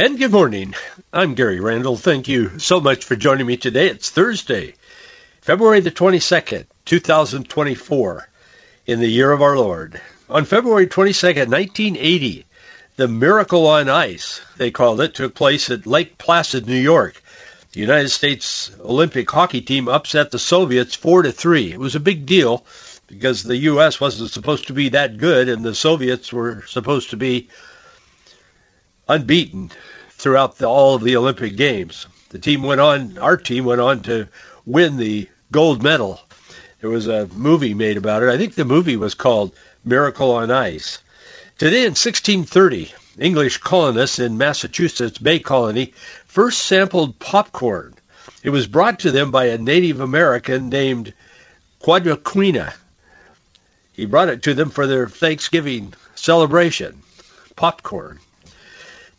And good morning. I'm Gary Randall. Thank you so much for joining me today. It's Thursday, February the 22nd, 2024, in the year of our Lord. On February 22nd, 1980, the Miracle on Ice, they called it, took place at Lake Placid, New York. The United States Olympic hockey team upset the Soviets 4 to 3. It was a big deal because the US wasn't supposed to be that good and the Soviets were supposed to be unbeaten throughout the, all of the Olympic Games. The team went on, our team went on to win the gold medal. There was a movie made about it. I think the movie was called Miracle on Ice. Today in 1630, English colonists in Massachusetts Bay Colony first sampled popcorn. It was brought to them by a Native American named Quadequina. He brought it to them for their Thanksgiving celebration. Popcorn.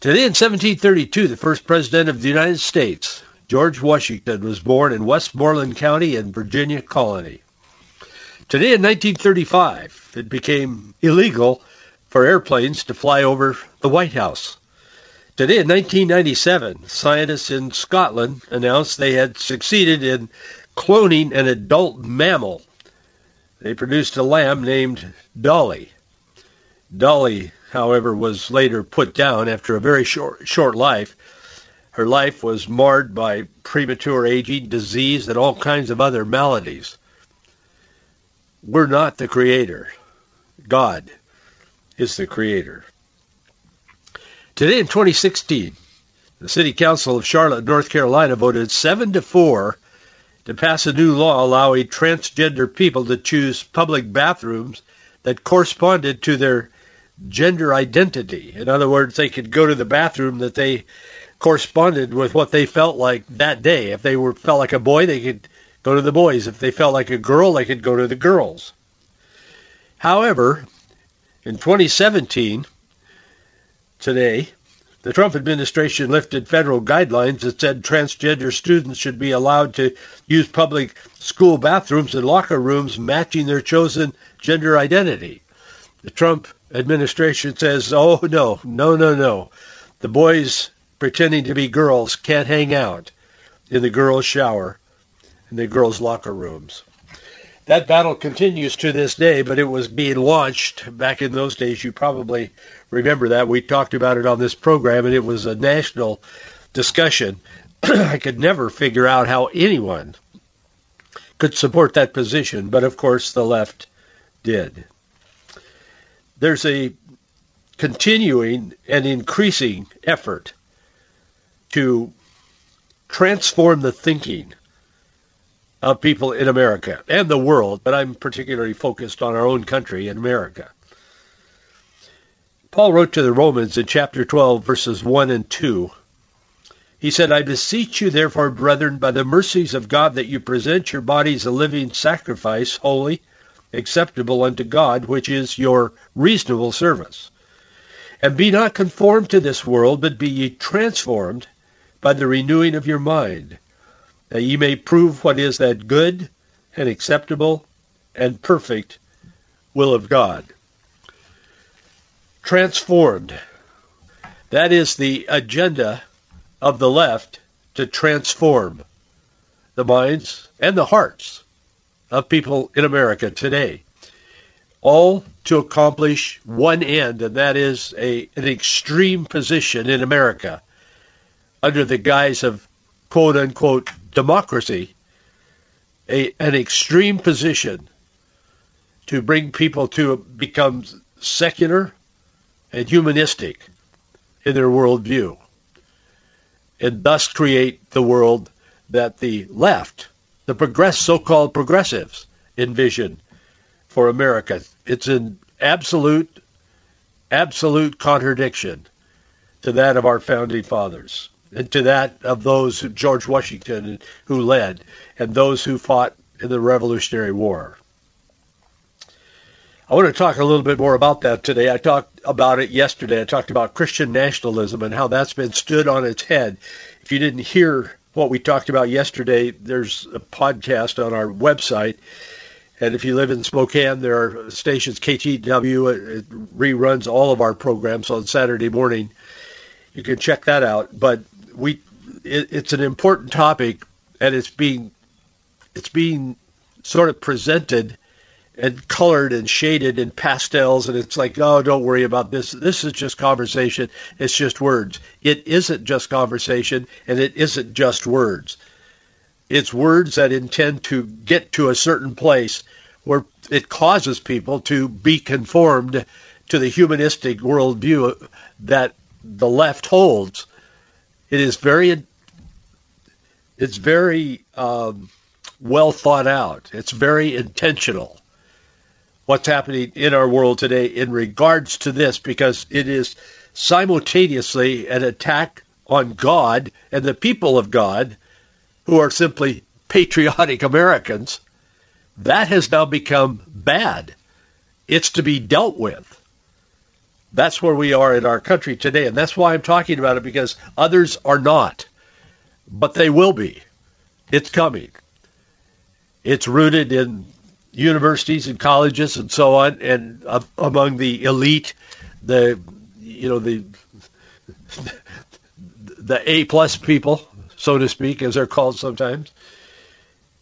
Today in 1732, the first president of the United States, George Washington, was born in Westmoreland County in Virginia Colony. Today in 1935, it became illegal for airplanes to fly over the White House. Today in 1997, scientists in Scotland announced they had succeeded in cloning an adult mammal. They produced a lamb named Dolly. Dolly however, was later put down after a very short, short life. Her life was marred by premature aging, disease, and all kinds of other maladies. We're not the creator. God is the creator. Today in 2016, the City Council of Charlotte, North Carolina voted 7 to 4 to pass a new law allowing transgender people to choose public bathrooms that corresponded to their gender identity. In other words, they could go to the bathroom that they corresponded with what they felt like that day. If they were felt like a boy, they could go to the boys. If they felt like a girl, they could go to the girls. However, in 2017, today, the Trump administration lifted federal guidelines that said transgender students should be allowed to use public school bathrooms and locker rooms matching their chosen gender identity. The Trump administration says, oh, no, no, no, no. The boys pretending to be girls can't hang out in the girls' shower in the girls' locker rooms. That battle continues to this day, but it was being launched back in those days. You probably remember that. We talked about it on this program, and it was a national discussion. I could never figure out how anyone could support that position, but of course the left did there's a continuing and increasing effort to transform the thinking of people in America and the world, but I'm particularly focused on our own country in America. Paul wrote to the Romans in chapter 12, verses 1 and 2. He said, I beseech you, therefore, brethren, by the mercies of God, that you present your bodies a living sacrifice, holy, acceptable unto God, which is your reasonable service. And be not conformed to this world, but be ye transformed by the renewing of your mind, that ye may prove what is that good and acceptable and perfect will of God. Transformed. That is the agenda of the left to transform the minds and the hearts of people in America today, all to accomplish one end, and that is a, an extreme position in America under the guise of quote unquote democracy, a, an extreme position to bring people to become secular and humanistic in their worldview, and thus create the world that the left the progress, so-called progressives envision for America. It's an absolute, absolute contradiction to that of our founding fathers and to that of those who, George Washington who led and those who fought in the Revolutionary War. I want to talk a little bit more about that today. I talked about it yesterday. I talked about Christian nationalism and how that's been stood on its head. If you didn't hear what we talked about yesterday, there's a podcast on our website. And if you live in Spokane, there are stations, KTW, it reruns all of our programs on Saturday morning. You can check that out. But we, it, it's an important topic, and it's being, it's being sort of presented and colored and shaded in pastels and it's like oh don't worry about this. This is just conversation. It's just words. It isn't just conversation and it isn't just words. It's words that intend to get to a certain place where it causes people to be conformed to the humanistic worldview that the left holds. It is very it's very um, well thought out. It's very intentional what's happening in our world today in regards to this because it is simultaneously an attack on God and the people of God who are simply patriotic Americans. That has now become bad. It's to be dealt with. That's where we are in our country today. And that's why I'm talking about it because others are not. But they will be. It's coming. It's rooted in universities and colleges and so on, and uh, among the elite, the you know the the A plus people, so to speak, as they're called sometimes.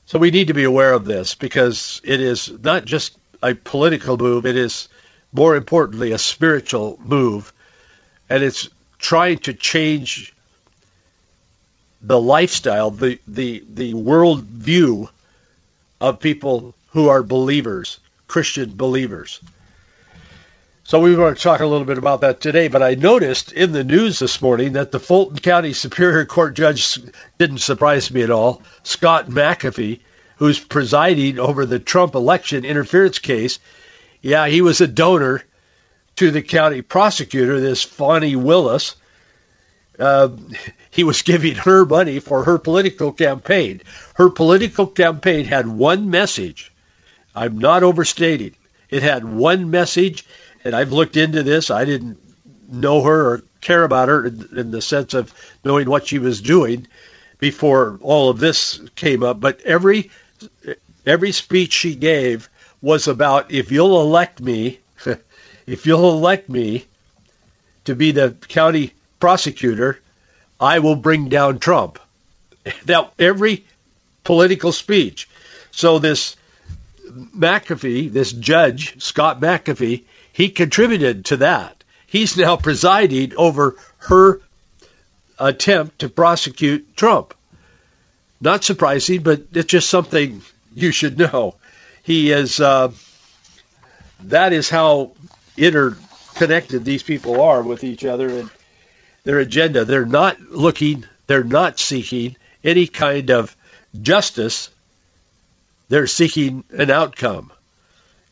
So we need to be aware of this because it is not just a political move; it is more importantly a spiritual move, and it's trying to change the lifestyle, the the the world view of people who are believers, Christian believers. So we want to talk a little bit about that today, but I noticed in the news this morning that the Fulton County Superior Court judge didn't surprise me at all, Scott McAfee, who's presiding over the Trump election interference case. Yeah, he was a donor to the county prosecutor, this Fani Willis. Uh, he was giving her money for her political campaign. Her political campaign had one message I'm not overstating. It had one message, and I've looked into this. I didn't know her or care about her in, in the sense of knowing what she was doing before all of this came up. But every every speech she gave was about if you'll elect me, if you'll elect me to be the county prosecutor, I will bring down Trump. That every political speech. So this McAfee, this judge, Scott McAfee, he contributed to that. He's now presiding over her attempt to prosecute Trump. Not surprising, but it's just something you should know. He is, uh, that is how interconnected these people are with each other and their agenda. They're not looking, they're not seeking any kind of justice they're seeking an outcome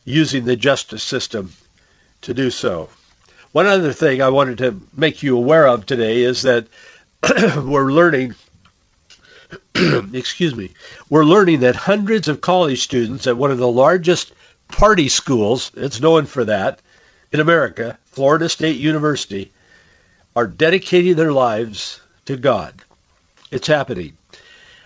using the justice system to do so. One other thing I wanted to make you aware of today is that we're learning excuse me, we're learning that hundreds of college students at one of the largest party schools, it's known for that, in America, Florida State University, are dedicating their lives to God. It's happening.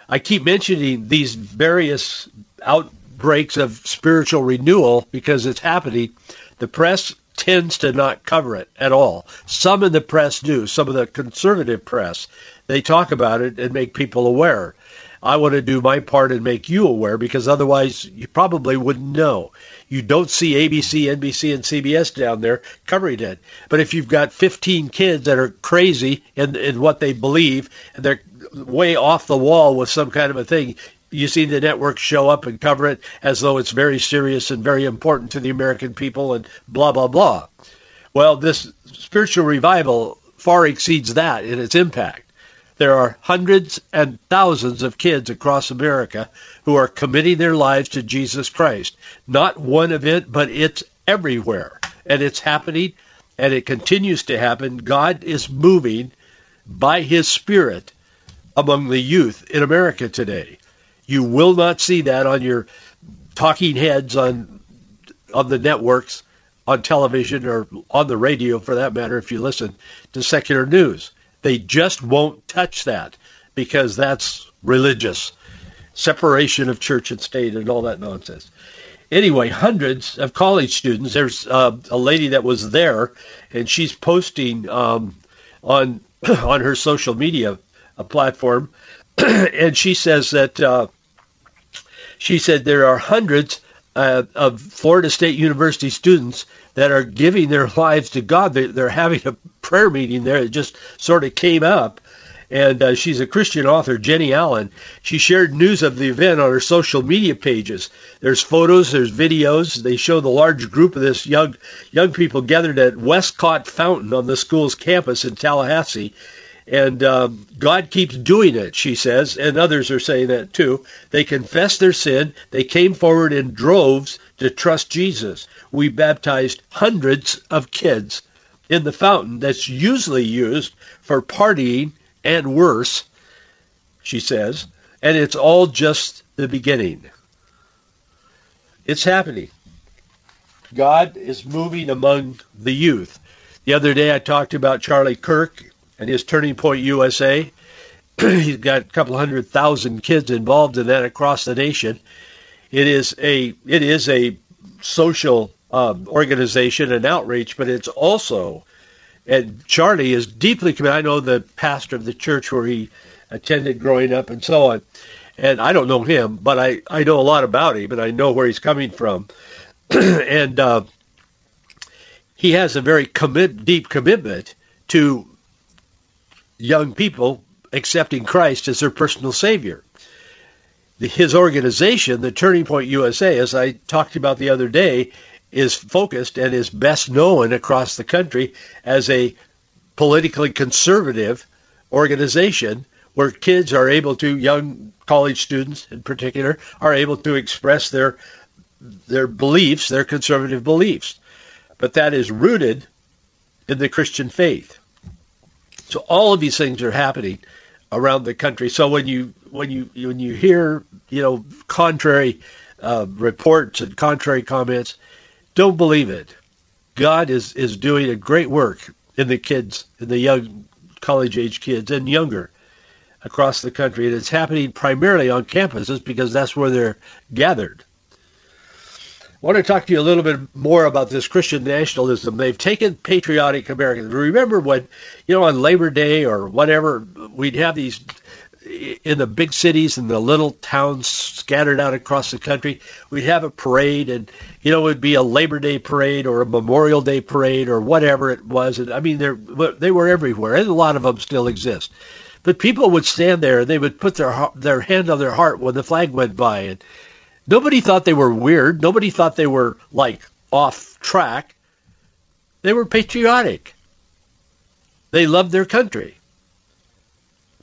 I keep mentioning these various outbreaks of spiritual renewal because it's happening. The press tends to not cover it at all. Some in the press do. Some of the conservative press, they talk about it and make people aware. I want to do my part and make you aware because otherwise you probably wouldn't know. You don't see ABC, NBC, and CBS down there covering it. But if you've got 15 kids that are crazy in, in what they believe and they're way off the wall with some kind of a thing, you see the network show up and cover it as though it's very serious and very important to the American people and blah, blah, blah. Well, this spiritual revival far exceeds that in its impact. There are hundreds and thousands of kids across America who are committing their lives to Jesus Christ. Not one event, but it's everywhere. And it's happening, and it continues to happen. God is moving by His Spirit among the youth in America today. You will not see that on your talking heads on on the networks, on television, or on the radio for that matter, if you listen to secular news. They just won't touch that because that's religious. Separation of church and state and all that nonsense. Anyway, hundreds of college students. There's uh, a lady that was there, and she's posting um, on on her social media uh, platform, and she says that uh, she said there are hundreds uh, of Florida State University students that are giving their lives to God. They're, they're having a prayer meeting there. It just sort of came up. And uh, she's a Christian author, Jennie Allen. She shared news of the event on her social media pages. There's photos, there's videos. They show the large group of this young young people gathered at Westcott Fountain on the school's campus in Tallahassee. And um, God keeps doing it, she says, and others are saying that too. They confessed their sin. They came forward in droves to trust Jesus. We baptized hundreds of kids in the fountain that's usually used for partying and worse, she says, and it's all just the beginning. It's happening. God is moving among the youth. The other day I talked about Charlie Kirk and his Turning Point USA. He's got a couple hundred thousand kids involved in that across the nation. It is a it is a social um, organization and outreach, but it's also and Charlie is deeply committed. I know the pastor of the church where he attended growing up and so on. And I don't know him, but I, I know a lot about him and I know where he's coming from. and uh, he has a very commit, deep commitment to young people accepting Christ as their personal Savior. His organization, the Turning Point USA, as I talked about the other day, is focused and is best known across the country as a politically conservative organization where kids are able to, young college students in particular, are able to express their their beliefs, their conservative beliefs. But that is rooted in the Christian faith. So all of these things are happening around the country. So when you when you when you hear you know contrary uh, reports and contrary comments, don't believe it. God is is doing a great work in the kids, in the young college age kids and younger across the country, and it's happening primarily on campuses because that's where they're gathered. I want to talk to you a little bit more about this Christian nationalism. They've taken patriotic Americans. Remember when, you know, on Labor Day or whatever, we'd have these in the big cities and the little towns scattered out across the country. We'd have a parade, and you know, it would be a Labor Day parade or a Memorial Day parade or whatever it was. And I mean, they were everywhere, and a lot of them still exist. But people would stand there and they would put their their hand on their heart when the flag went by, and Nobody thought they were weird. Nobody thought they were like off track. They were patriotic. They loved their country.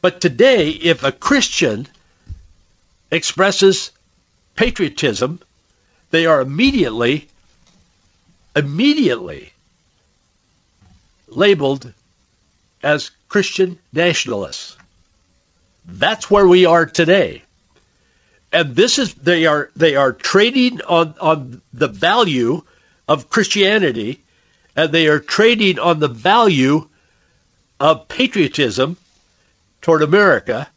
But today, if a Christian expresses patriotism, they are immediately, immediately labeled as Christian nationalists. That's where we are today and this is they are they are trading on on the value of Christianity, and they are trading on the value of patriotism toward America,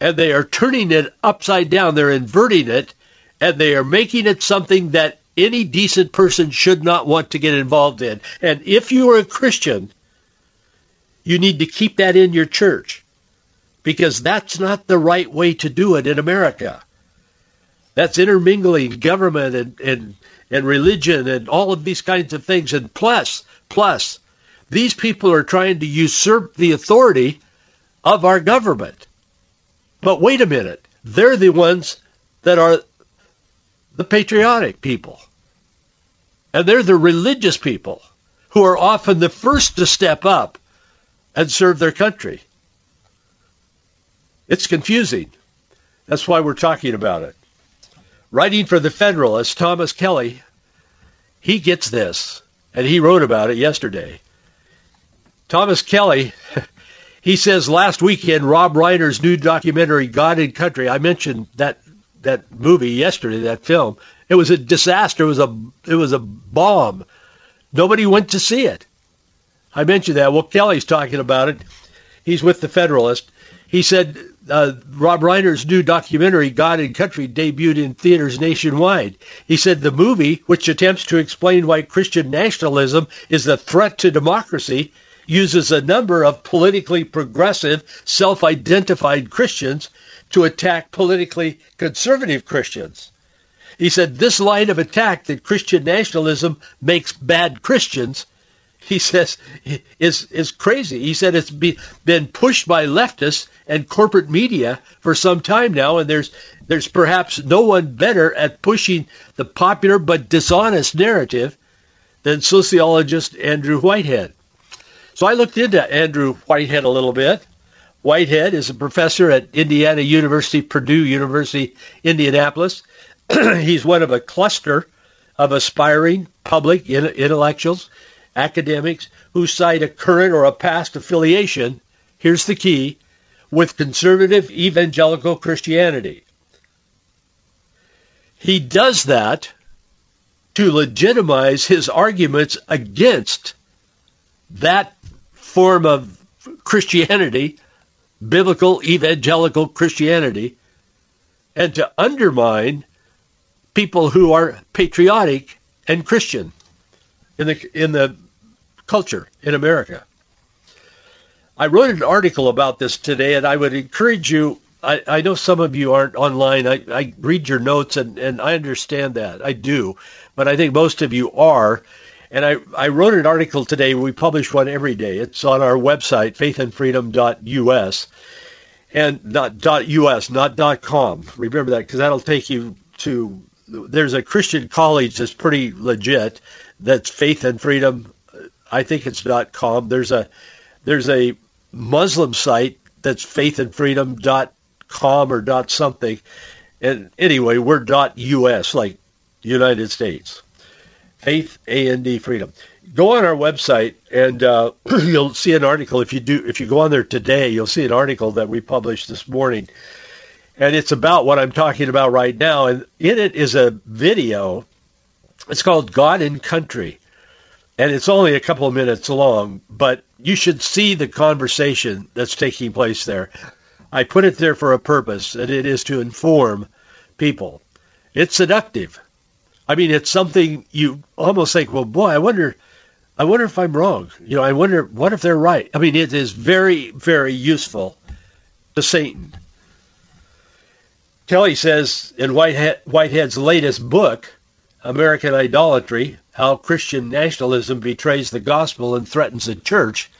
and they are turning it upside down. They're inverting it, and they are making it something that any decent person should not want to get involved in. And if you are a Christian, you need to keep that in your church because that's not the right way to do it in America. That's intermingling government and, and, and religion and all of these kinds of things. And plus, plus, these people are trying to usurp the authority of our government. But wait a minute. They're the ones that are the patriotic people. And they're the religious people who are often the first to step up and serve their country. It's confusing. That's why we're talking about it. Writing for the Federalist, Thomas Kelly, he gets this, and he wrote about it yesterday. Thomas Kelly, he says last weekend, Rob Reiner's new documentary, God and Country, I mentioned that that movie yesterday, that film. It was a disaster. It was a it was a bomb. Nobody went to see it. I mentioned that. Well, Kelly's talking about it. He's with the Federalist. He said uh, Rob Reiner's new documentary, God and Country, debuted in theaters nationwide. He said the movie, which attempts to explain why Christian nationalism is a threat to democracy, uses a number of politically progressive, self-identified Christians to attack politically conservative Christians. He said this line of attack that Christian nationalism makes bad Christians, he says, is, is crazy. He said it's be, been pushed by leftists and corporate media for some time now, and there's, there's perhaps no one better at pushing the popular but dishonest narrative than sociologist Andrew Whitehead. So I looked into Andrew Whitehead a little bit. Whitehead is a professor at Indiana University, Purdue University, Indianapolis. he's one of a cluster of aspiring public intellectuals, academics who cite a current or a past affiliation, here's the key, with conservative evangelical Christianity. He does that to legitimize his arguments against that form of Christianity, biblical evangelical Christianity, and to undermine people who are patriotic and Christian in the in the culture in America. I wrote an article about this today, and I would encourage you. I, I know some of you aren't online. I, I read your notes, and, and I understand that. I do. But I think most of you are. And I, I wrote an article today. We publish one every day. It's on our website, faithandfreedom.us. And not .us, not .com. Remember that because that'll take you to there's a Christian college that's pretty legit. That's Faith and Freedom. I think it's dot .com. There's a there's a Muslim site that's faithandfreedom dot com or dot something. And anyway, we're dot .us like United States. Faith and Freedom. Go on our website and uh, you'll see an article. If you do, if you go on there today, you'll see an article that we published this morning and it's about what I'm talking about right now. And in it is a video. It's called God and Country, and it's only a couple of minutes long, but you should see the conversation that's taking place there. I put it there for a purpose, and it is to inform people. It's seductive. I mean, it's something you almost think, well, boy, I wonder, I wonder if I'm wrong. You know, I wonder what if they're right. I mean, it is very, very useful to Satan Kelly says in Whitehead, Whitehead's latest book, American Idolatry, How Christian Nationalism Betrays the Gospel and Threatens the Church,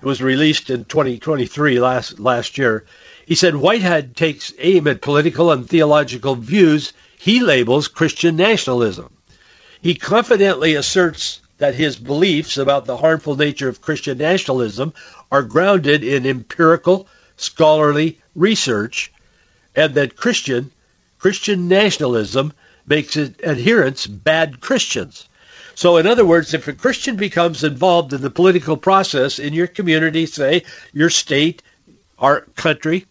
it was released in 2023 last, last year. He said Whitehead takes aim at political and theological views he labels Christian nationalism. He confidently asserts that his beliefs about the harmful nature of Christian nationalism are grounded in empirical, scholarly research and that Christian Christian nationalism makes adherents bad Christians. So, in other words, if a Christian becomes involved in the political process in your community, say your state, our country,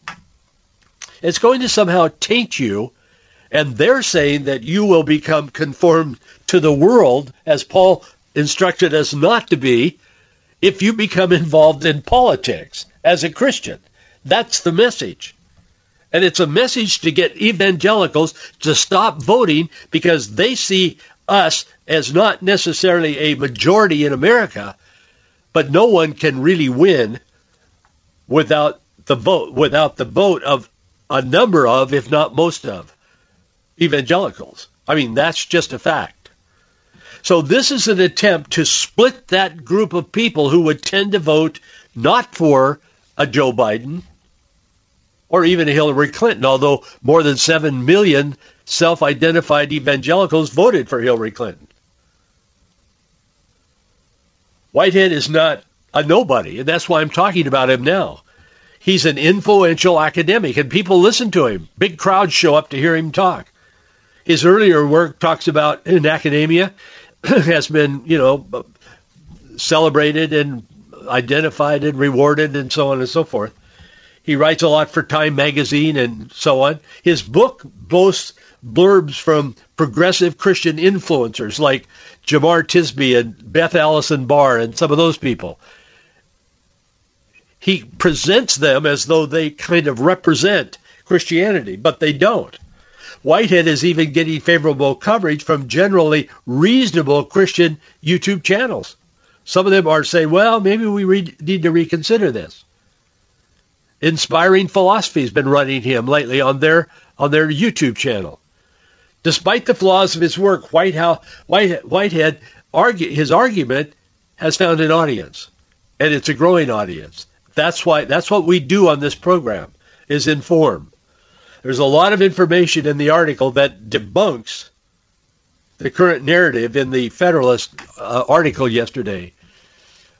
it's going to somehow taint you. And they're saying that you will become conformed to the world, as Paul instructed us not to be, if you become involved in politics as a Christian. That's the message. And it's a message to get evangelicals to stop voting because they see us as not necessarily a majority in America, but no one can really win without the vote, without the vote of a number of, if not most of, evangelicals. I mean, that's just a fact. So this is an attempt to split that group of people who would tend to vote not for a Joe Biden, or even Hillary Clinton, although more than 7 million self-identified evangelicals voted for Hillary Clinton. Whitehead is not a nobody, and that's why I'm talking about him now. He's an influential academic, and people listen to him. Big crowds show up to hear him talk. His earlier work talks about in academia has been, you know, celebrated and identified and rewarded and so on and so forth. He writes a lot for Time magazine and so on. His book boasts blurbs from progressive Christian influencers like Jemar Tisby and Beth Allison Barr and some of those people. He presents them as though they kind of represent Christianity, but they don't. Whitehead is even getting favorable coverage from generally reasonable Christian YouTube channels Some of them are saying, well, maybe we re- need to reconsider this. Inspiring Philosophy has been running him lately on their on their YouTube channel. Despite the flaws of his work, Whitehouse, White, Whitehead argue, his argument has found an audience, and it's a growing audience. That's why that's what we do on this program is inform. There's a lot of information in the article that debunks the current narrative in the Federalist uh, article yesterday.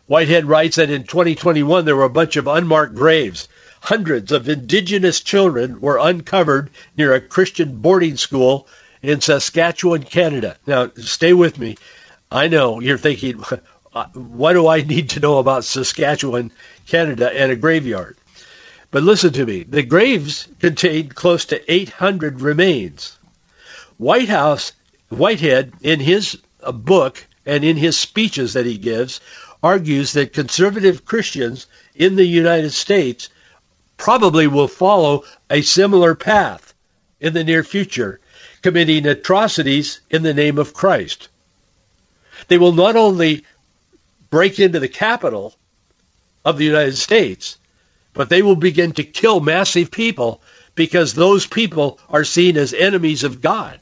Whitehead writes that in 2021 there were a bunch of unmarked graves. Hundreds of indigenous children were uncovered near a Christian boarding school in Saskatchewan, Canada. Now, stay with me. I know you're thinking, what do I need to know about Saskatchewan, Canada, and a graveyard? But listen to me. The graves contained close to 800 remains. Whitehouse, Whitehead, in his uh, book and in his speeches that he gives, argues that conservative Christians in the United States probably will follow a similar path in the near future, committing atrocities in the name of Christ. They will not only break into the capital of the United States, but they will begin to kill massive people because those people are seen as enemies of God.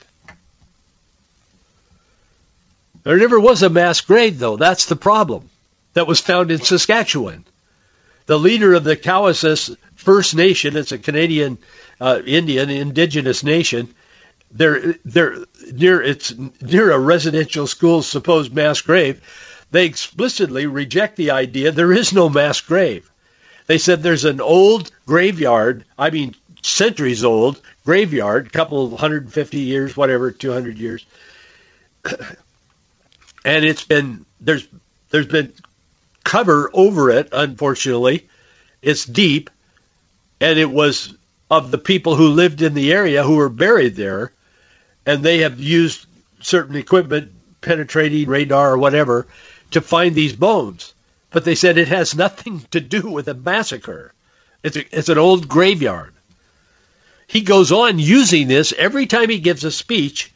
There never was a mass grave, though. That's the problem. That was found in Saskatchewan. The leader of the Cowessess First Nation, it's a Canadian uh, Indian indigenous nation, they're, they're near, it's near a residential school's supposed mass grave. They explicitly reject the idea there is no mass grave. They said there's an old graveyard, I mean centuries old graveyard, couple of 150 years, whatever, 200 years. and it's been there's there's been cover over it unfortunately. It's deep and it was of the people who lived in the area who were buried there and they have used certain equipment, penetrating radar or whatever, to find these bones. But they said it has nothing to do with a massacre. It's, a, it's an old graveyard. He goes on using this every time he gives a speech.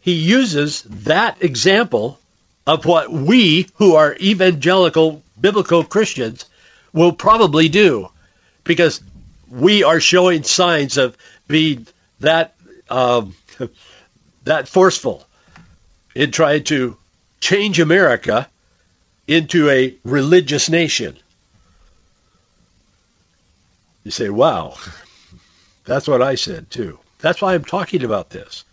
He uses that example of what we, who are evangelical biblical Christians, will probably do because we are showing signs of being that um, that forceful in trying to change America into a religious nation. You say, wow, that's what I said too. That's why I'm talking about this.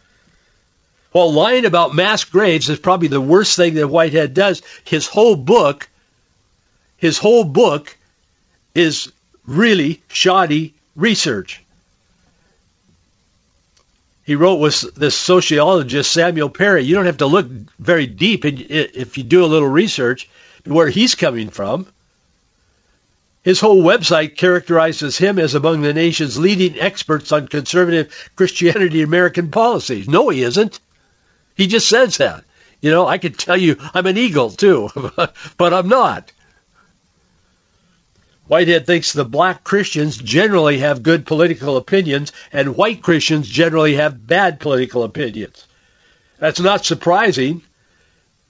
Well, lying about mass graves is probably the worst thing that Whitehead does. His whole book, his whole book is really shoddy research he wrote with this sociologist Samuel Perry. You don't have to look very deep if you do a little research where he's coming from. His whole website characterizes him as among the nation's leading experts on conservative Christianity and American policies. No, he isn't. He just says that. You know, I could tell you I'm an eagle too, but I'm not. Whitehead thinks the black Christians generally have good political opinions and white Christians generally have bad political opinions. That's not surprising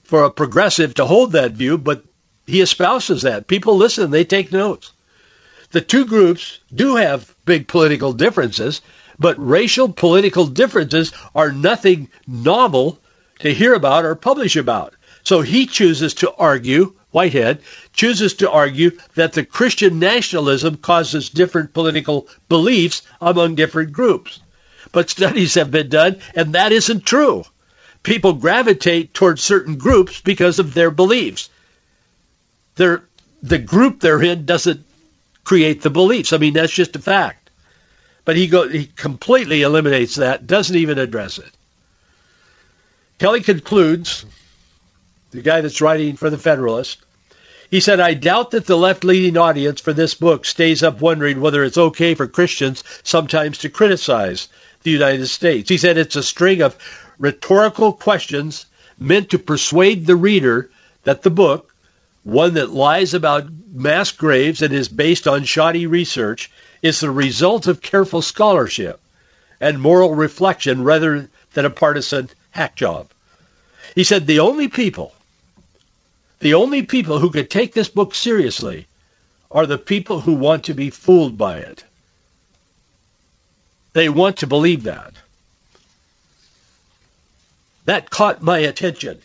for a progressive to hold that view, but he espouses that. People listen, they take notes. The two groups do have big political differences, but racial political differences are nothing novel to hear about or publish about. So he chooses to argue Whitehead, chooses to argue that the Christian nationalism causes different political beliefs among different groups. But studies have been done, and that isn't true. People gravitate towards certain groups because of their beliefs. They're, the group they're in doesn't create the beliefs. I mean, that's just a fact. But he, go, he completely eliminates that, doesn't even address it. Kelly concludes the guy that's writing for the Federalist, he said, I doubt that the left leaning audience for this book stays up wondering whether it's okay for Christians sometimes to criticize the United States. He said it's a string of rhetorical questions meant to persuade the reader that the book, one that lies about mass graves and is based on shoddy research, is the result of careful scholarship and moral reflection rather than a partisan hack job. He said the only people The only people who could take this book seriously are the people who want to be fooled by it. They want to believe that. That caught my attention.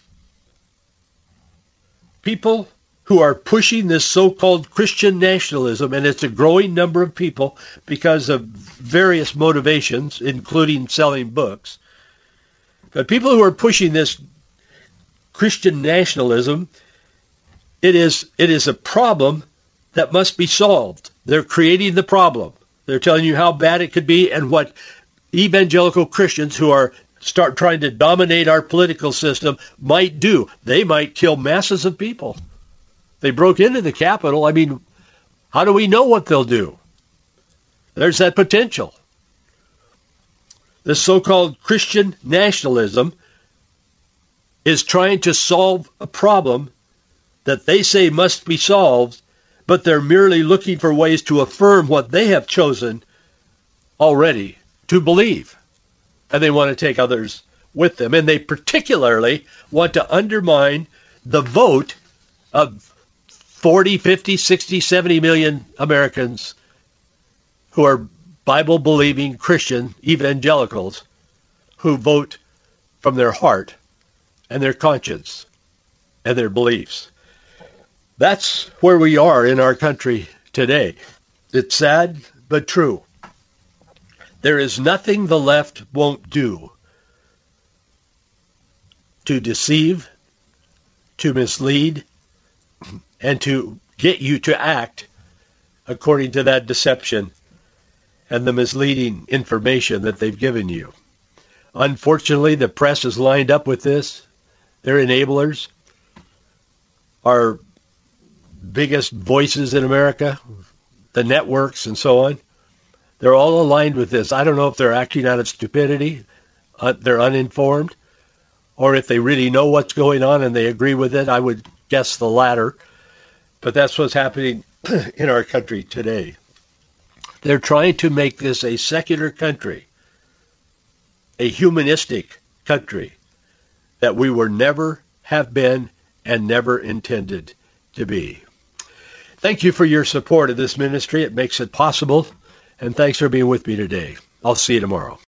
People who are pushing this so-called Christian nationalism, and it's a growing number of people because of various motivations, including selling books. But people who are pushing this Christian nationalism, it is it is a problem that must be solved. They're creating the problem. They're telling you how bad it could be and what evangelical Christians who are start trying to dominate our political system might do. They might kill masses of people. They broke into the Capitol. I mean, how do we know what they'll do? There's that potential. This so-called Christian nationalism is trying to solve a problem that they say must be solved, but they're merely looking for ways to affirm what they have chosen already to believe and they want to take others with them. And they particularly want to undermine the vote of 40, 50, 60, 70 million Americans who are Bible believing Christian evangelicals who vote from their heart and their conscience and their beliefs. That's where we are in our country today. It's sad, but true. There is nothing the left won't do to deceive, to mislead, and to get you to act according to that deception and the misleading information that they've given you. Unfortunately, the press is lined up with this. They're enablers. Our biggest voices in America, the networks and so on. They're all aligned with this. I don't know if they're acting out of stupidity, uh, they're uninformed, or if they really know what's going on and they agree with it. I would guess the latter. But that's what's happening in our country today. They're trying to make this a secular country, a humanistic country that we were never have been and never intended to be. Thank you for your support of this ministry. It makes it possible and thanks for being with me today. I'll see you tomorrow.